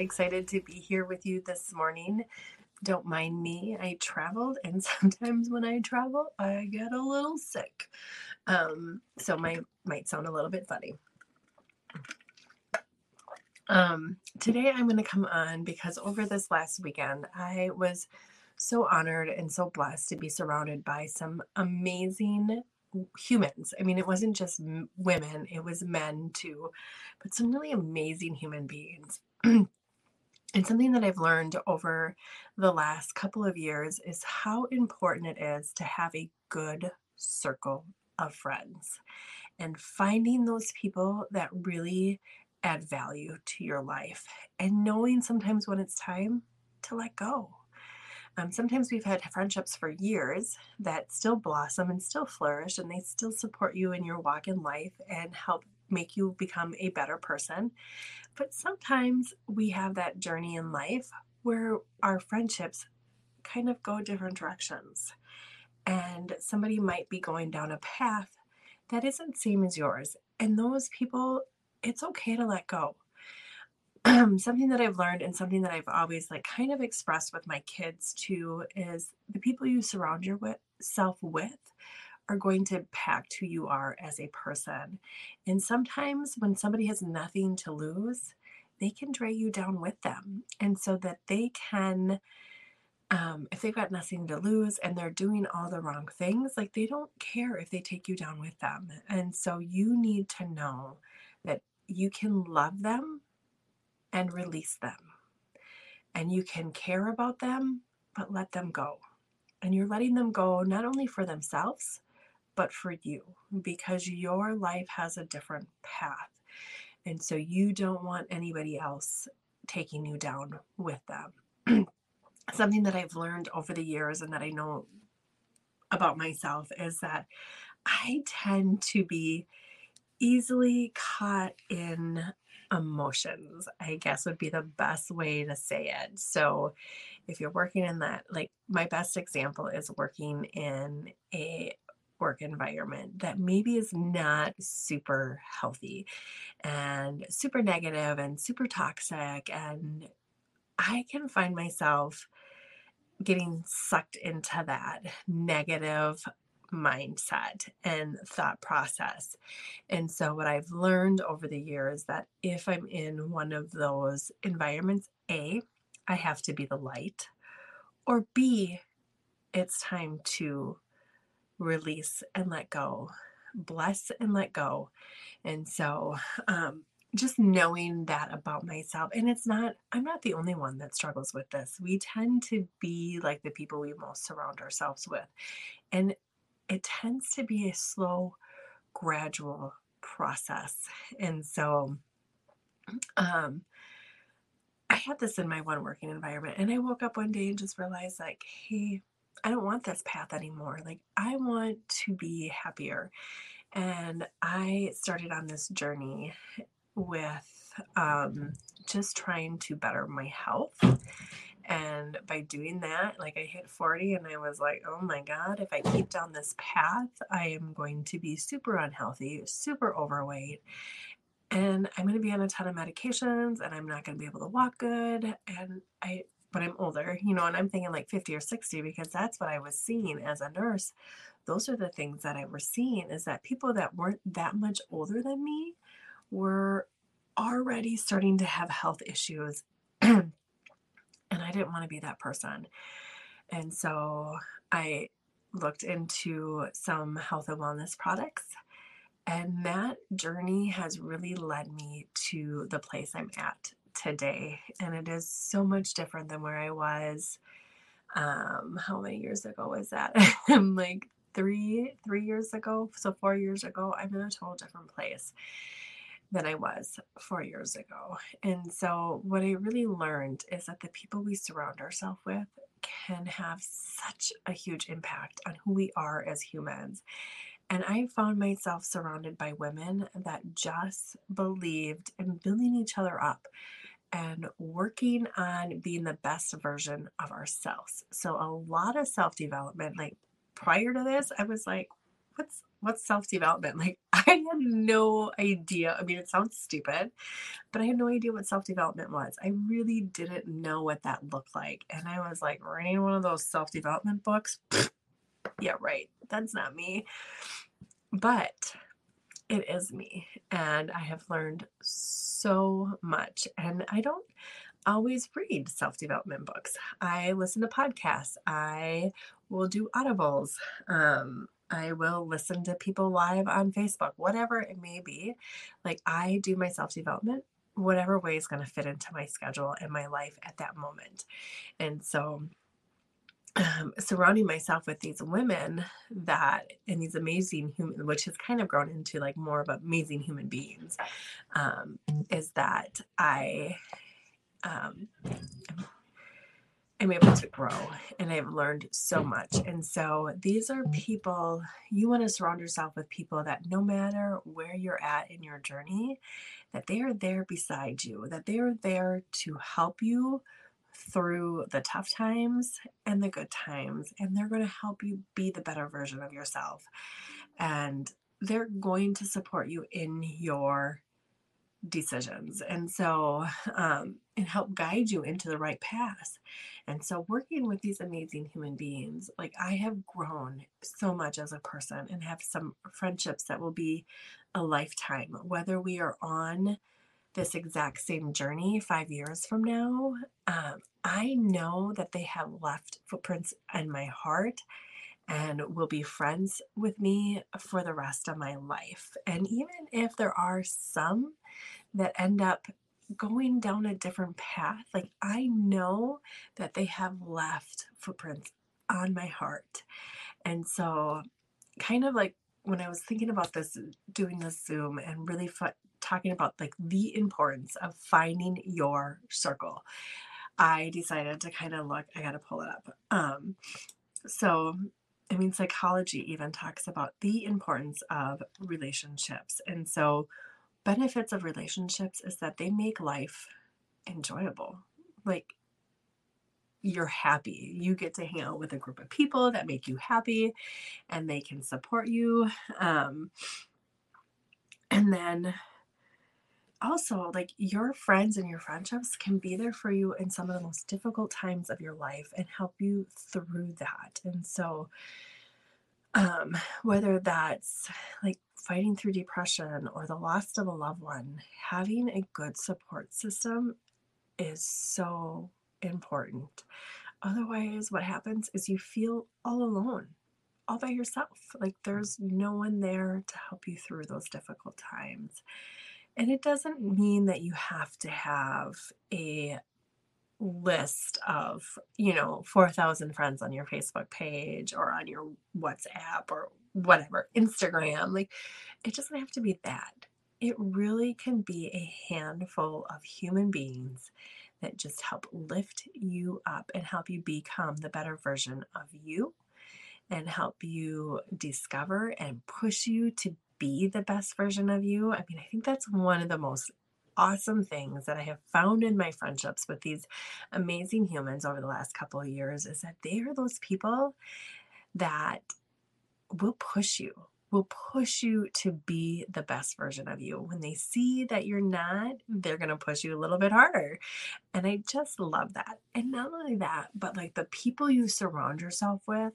excited to be here with you this morning. Don't mind me. I traveled, and sometimes when I travel, I get a little sick. Um, so my might sound a little bit funny. Um, today I'm going to come on because over this last weekend, I was so honored and so blessed to be surrounded by some amazing humans. I mean, it wasn't just women, it was men too, but some really amazing human beings. and something that I've learned over the last couple of years is how important it is to have a good circle of friends and finding those people that really add value to your life and knowing sometimes when it's time to let go um, sometimes we've had friendships for years that still blossom and still flourish, and they still support you in your walk in life and help make you become a better person. But sometimes we have that journey in life where our friendships kind of go different directions. And somebody might be going down a path that isn't same as yours. And those people, it's okay to let go. something that I've learned and something that I've always like kind of expressed with my kids too is the people you surround yourself with are going to impact who you are as a person. And sometimes when somebody has nothing to lose, they can drag you down with them. And so that they can, um, if they've got nothing to lose and they're doing all the wrong things, like they don't care if they take you down with them. And so you need to know that you can love them and release them. And you can care about them, but let them go. And you're letting them go not only for themselves, but for you, because your life has a different path. And so you don't want anybody else taking you down with them. Something that I've learned over the years and that I know about myself is that I tend to be easily caught in emotions, I guess would be the best way to say it. So, if you're working in that, like my best example is working in a work environment that maybe is not super healthy and super negative and super toxic and I can find myself getting sucked into that negative mindset and thought process. And so, what I've learned over the years that if I'm in one of those environments, A, I have to be the light, or B, it's time to release and let go, bless and let go. And so, um, just knowing that about myself and it's not i'm not the only one that struggles with this we tend to be like the people we most surround ourselves with and it tends to be a slow, gradual process. And so, um, I had this in my one working environment, and I woke up one day and just realized, like, hey, I don't want this path anymore. Like, I want to be happier. And I started on this journey with um, just trying to better my health and by doing that, like I hit 40 and I was like, oh my God, if I keep down this path, I am going to be super unhealthy, super overweight. And I'm going to be on a ton of medications and I'm not going to be able to walk good. And I, but I'm older, you know, and I'm thinking like 50 or 60 because that's what I was seeing as a nurse. Those are the things that I was seeing is that people that weren't that much older than me were already starting to have health issues And I didn't want to be that person. And so I looked into some health and wellness products. And that journey has really led me to the place I'm at today. And it is so much different than where I was. Um, how many years ago was that? I'm like three, three years ago. So four years ago, I'm in a total different place than I was four years ago. And so, what I really learned is that the people we surround ourselves with can have such a huge impact on who we are as humans. And I found myself surrounded by women that just believed in building each other up and working on being the best version of ourselves. So, a lot of self development, like prior to this, I was like, what's what's self-development? Like I had no idea. I mean, it sounds stupid, but I had no idea what self-development was. I really didn't know what that looked like. And I was like, reading one of those self-development books. yeah, right. That's not me. But it is me. And I have learned so much. And I don't always read self development books. I listen to podcasts. I will do audibles. Um, I will listen to people live on Facebook, whatever it may be. Like I do my self development whatever way is going to fit into my schedule and my life at that moment. And so um, surrounding myself with these women that and these amazing human which has kind of grown into like more of amazing human beings um, is that i um, am able to grow and I've learned so much. And so these are people you want to surround yourself with people that no matter where you're at in your journey, that they are there beside you, that they are there to help you through the tough times and the good times. And they're going to help you be the better version of yourself. And they're going to support you in your decisions and so um, and help guide you into the right path and so working with these amazing human beings like i have grown so much as a person and have some friendships that will be a lifetime whether we are on this exact same journey five years from now um, i know that they have left footprints in my heart and will be friends with me for the rest of my life. And even if there are some that end up going down a different path. Like I know that they have left footprints on my heart. And so, kind of like when I was thinking about this, doing this Zoom and really f- talking about like the importance of finding your circle, I decided to kind of look, I got to pull it up. Um, so, I mean, psychology even talks about the importance of relationships. And so, benefits of relationships is that they make life enjoyable. Like you're happy. You get to hang out with a group of people that make you happy and they can support you. Um, and then also, like your friends and your friendships can be there for you in some of the most difficult times of your life and help you through that. And so, um, whether that's like fighting through depression or the loss of a loved one, having a good support system is so important. Otherwise, what happens is you feel all alone, all by yourself. Like there's no one there to help you through those difficult times. And it doesn't mean that you have to have a list of, you know, 4,000 friends on your Facebook page or on your WhatsApp or whatever, Instagram. Like, it doesn't have to be that. It really can be a handful of human beings that just help lift you up and help you become the better version of you and help you discover and push you to be the best version of you. I mean, I think that's one of the most awesome things that I have found in my friendships with these amazing humans over the last couple of years is that they are those people that will push you will push you to be the best version of you. When they see that you're not, they're going to push you a little bit harder. And I just love that. And not only that, but like the people you surround yourself with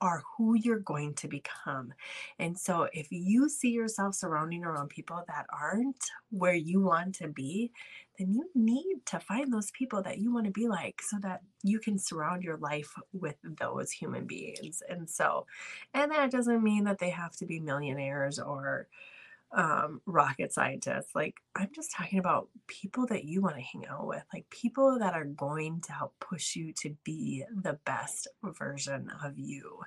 are who you're going to become. And so if you see yourself surrounding around people that aren't where you want to be, then you need to find those people that you want to be like so that you can surround your life with those human beings. And so, and that doesn't mean that they have to be millionaires or um, rocket scientists. Like, I'm just talking about people that you want to hang out with, like people that are going to help push you to be the best version of you.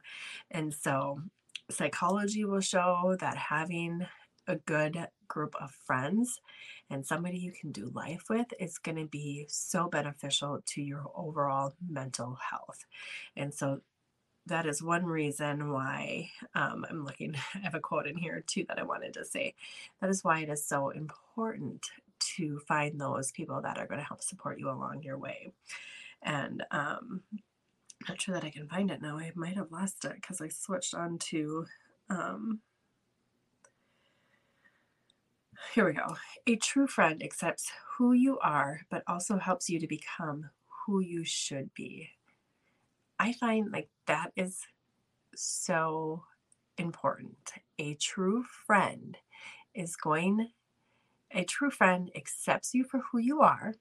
And so, psychology will show that having a good group of friends and somebody you can do life with is going to be so beneficial to your overall mental health. And so that is one reason why um, I'm looking. I have a quote in here too that I wanted to say. That is why it is so important to find those people that are going to help support you along your way. And um, not sure that I can find it now. I might have lost it because I switched on to Um, here we go. A true friend accepts who you are, but also helps you to become who you should be. I find like that is so important. A true friend is going, a true friend accepts you for who you are,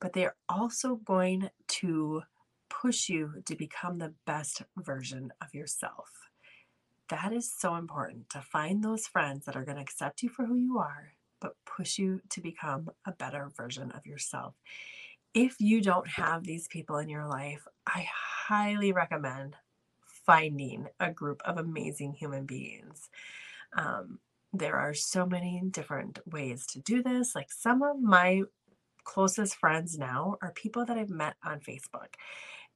but they're also going to push you to become the best version of yourself. That is so important to find those friends that are going to accept you for who you are, but push you to become a better version of yourself. If you don't have these people in your life, I highly recommend finding a group of amazing human beings. Um, there are so many different ways to do this. Like some of my closest friends now are people that I've met on Facebook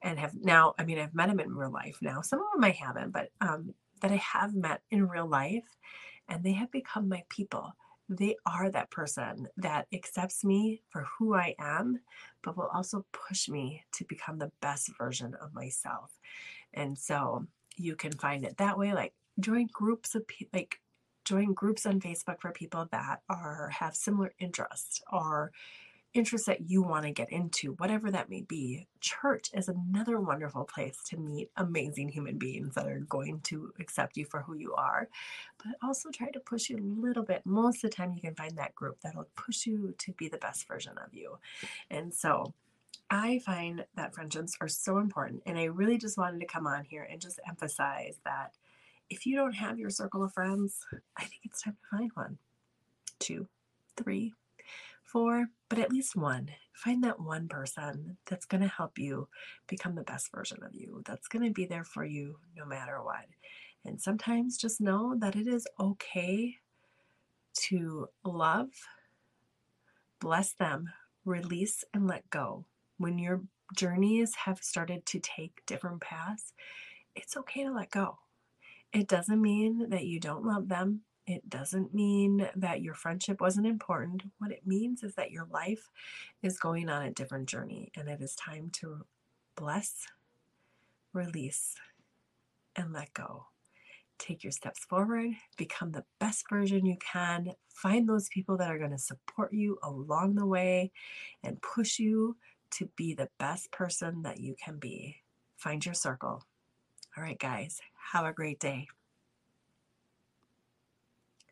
and have now, I mean, I've met them in real life now. Some of them I haven't, but um, that I have met in real life and they have become my people. They are that person that accepts me for who I am, but will also push me to become the best version of myself. And so you can find it that way. Like join groups of people, like join groups on Facebook for people that are have similar interests or interests that you want to get into, whatever that may be. Church is another wonderful place to meet amazing human beings that are going to accept you for who you are, but also try to push you a little bit. Most of the time, you can find that group that'll push you to be the best version of you. And so, I find that friendships are so important. And I really just wanted to come on here and just emphasize that if you don't have your circle of friends, I think it's time to find one, two, three, four, but at least one. Find that one person that's going to help you become the best version of you, that's going to be there for you no matter what. And sometimes just know that it is okay to love, bless them, release, and let go when your journeys have started to take different paths, it's okay to let go. It doesn't mean that you don't love them. It doesn't mean that your friendship wasn't important. What it means is that your life is going on a different journey and it is time to bless, release, and let go. Take your steps forward, become the best version you can, find those people that are going to support you along the way and push you to be the best person that you can be. Find your circle. All right, guys, have a great day.